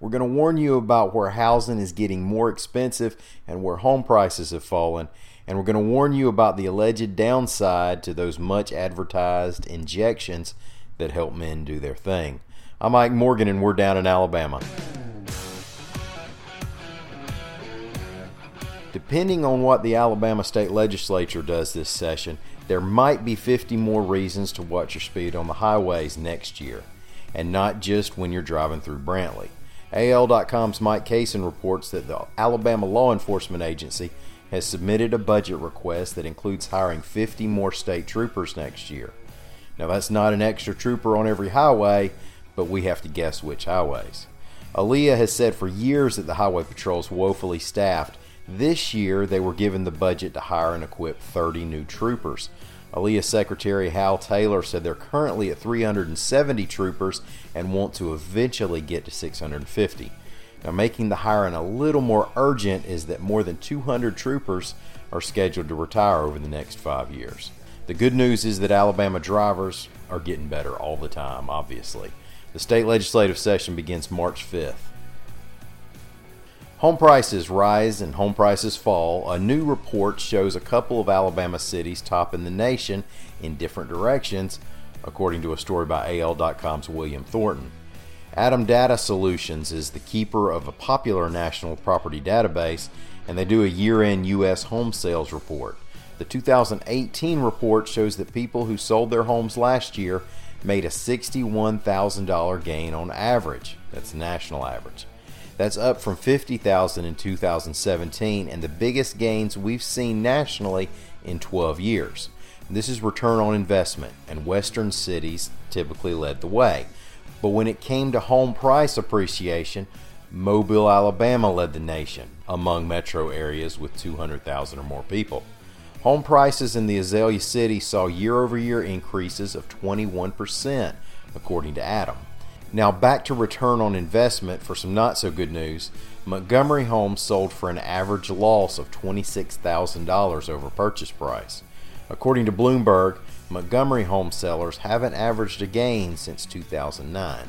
we're going to warn you about where housing is getting more expensive and where home prices have fallen. And we're going to warn you about the alleged downside to those much advertised injections that help men do their thing. I'm Mike Morgan, and we're down in Alabama. Depending on what the Alabama state legislature does this session, there might be 50 more reasons to watch your speed on the highways next year, and not just when you're driving through Brantley. AL.com's Mike Cason reports that the Alabama Law Enforcement Agency has submitted a budget request that includes hiring 50 more state troopers next year. Now, that's not an extra trooper on every highway, but we have to guess which highways. ALEA has said for years that the Highway Patrol is woefully staffed. This year, they were given the budget to hire and equip 30 new troopers. ALEA Secretary Hal Taylor said they're currently at 370 troopers and want to eventually get to 650. Now, making the hiring a little more urgent is that more than 200 troopers are scheduled to retire over the next five years. The good news is that Alabama drivers are getting better all the time, obviously. The state legislative session begins March 5th. Home prices rise and home prices fall. A new report shows a couple of Alabama cities top in the nation in different directions, according to a story by AL.com's William Thornton. ATTOM Data Solutions is the keeper of a popular national property database, and they do a year end U.S. home sales report. The 2018 report shows that people who sold their homes last year made a $61,000 gain on average. That's national average. That's up from 50,000 in 2017 and the biggest gains we've seen nationally in 12 years. This is return on investment, and western cities typically led the way. But when it came to home price appreciation, Mobile, Alabama led the nation among metro areas with 200,000 or more people. Home prices in the Azalea City saw year over year increases of 21%, according to ATTOM. Now, back to return on investment for some not so good news. Montgomery Homes sold for an average loss of $26,000 over purchase price. According to Bloomberg, Montgomery home sellers haven't averaged a gain since 2009.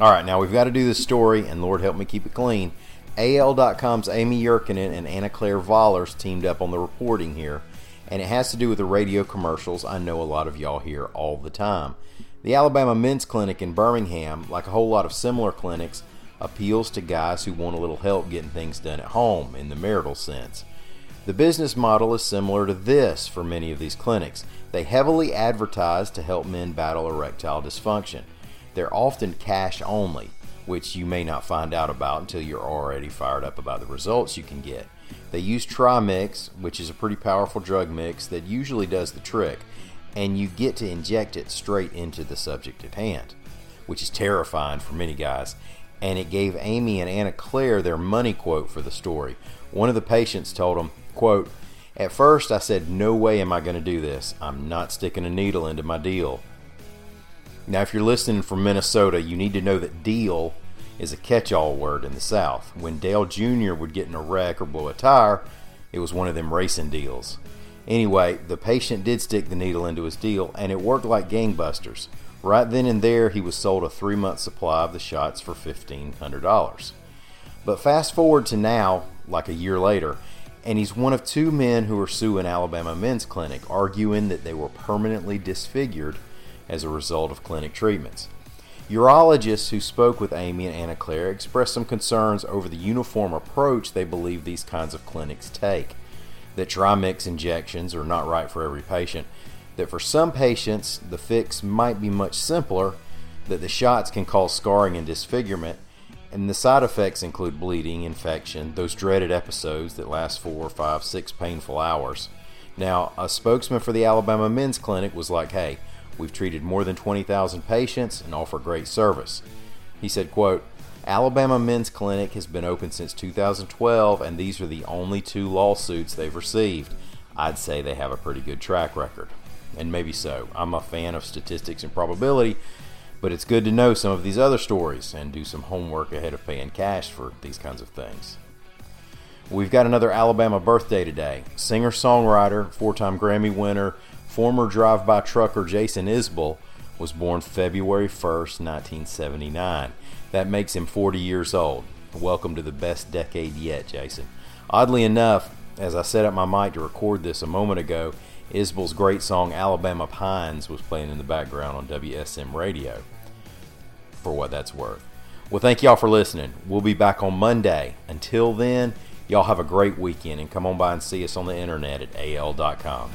All right, now we've got to do this story, and Lord help me keep it clean. AL.com's Amy Yurkanin and Anna Claire Vollers teamed up on the reporting here, and it has to do with the radio commercials I know a lot of y'all hear all the time. The Alabama Men's Clinic in Birmingham, like a whole lot of similar clinics, appeals to guys who want a little help getting things done at home in the marital sense. The business model is similar to this for many of these clinics. They heavily advertise to help men battle erectile dysfunction. They're often cash only, which you may not find out about until you're already fired up about the results you can get. They use Trimix, which is a pretty powerful drug mix that usually does the trick and you get to inject it straight into the subject at hand, which is terrifying for many guys. And it gave Amy and Anna Claire their money quote for the story. One of the patients told them, quote, At first I said, no way am I going to do this. I'm not sticking a needle into my deal. Now, if you're listening from Minnesota, you need to know that deal is a catch all word in the South. When Dale Jr. would get in a wreck or blow a tire, it was one of them racing deals. Anyway, the patient did stick the needle into his deal, and it worked like gangbusters. Right then and there, he was sold a three month supply of the shots for $1,500. But fast forward to now, like a year later, And he's one of two men who are suing Alabama Men's Clinic, arguing that they were permanently disfigured as a result of clinic treatments. Urologists who spoke with Amy and Anna Claire expressed some concerns over the uniform approach they believe these kinds of clinics take. That trimix injections are not right for every patient, that for some patients the fix might be much simpler, that the shots can cause scarring and disfigurement, and the side effects include bleeding, infection, those dreaded episodes that last four, five, six painful hours. Now, a spokesman for the Alabama Men's Clinic was like, hey, we've treated more than 20,000 patients and offer great service. He said, quote, Alabama Men's Clinic has been open since 2012, and these are the only two lawsuits they've received. I'd say they have a pretty good track record. And maybe so. I'm a fan of statistics and probability, but it's good to know some of these other stories and do some homework ahead of paying cash for these kinds of things. We've got another Alabama birthday today. Singer songwriter, four time Grammy winner, former drive by trucker Jason Isbell was born February 1st, 1979. That makes him 40 years old. Welcome to the best decade yet, Jason. Oddly enough, as I set up my mic to record this a moment ago, Isbell's great song Alabama Pines was playing in the background on WSM radio. For what that's worth. Well, thank y'all for listening. We'll be back on Monday. Until then, y'all have a great weekend and come on by and see us on the internet at al.com.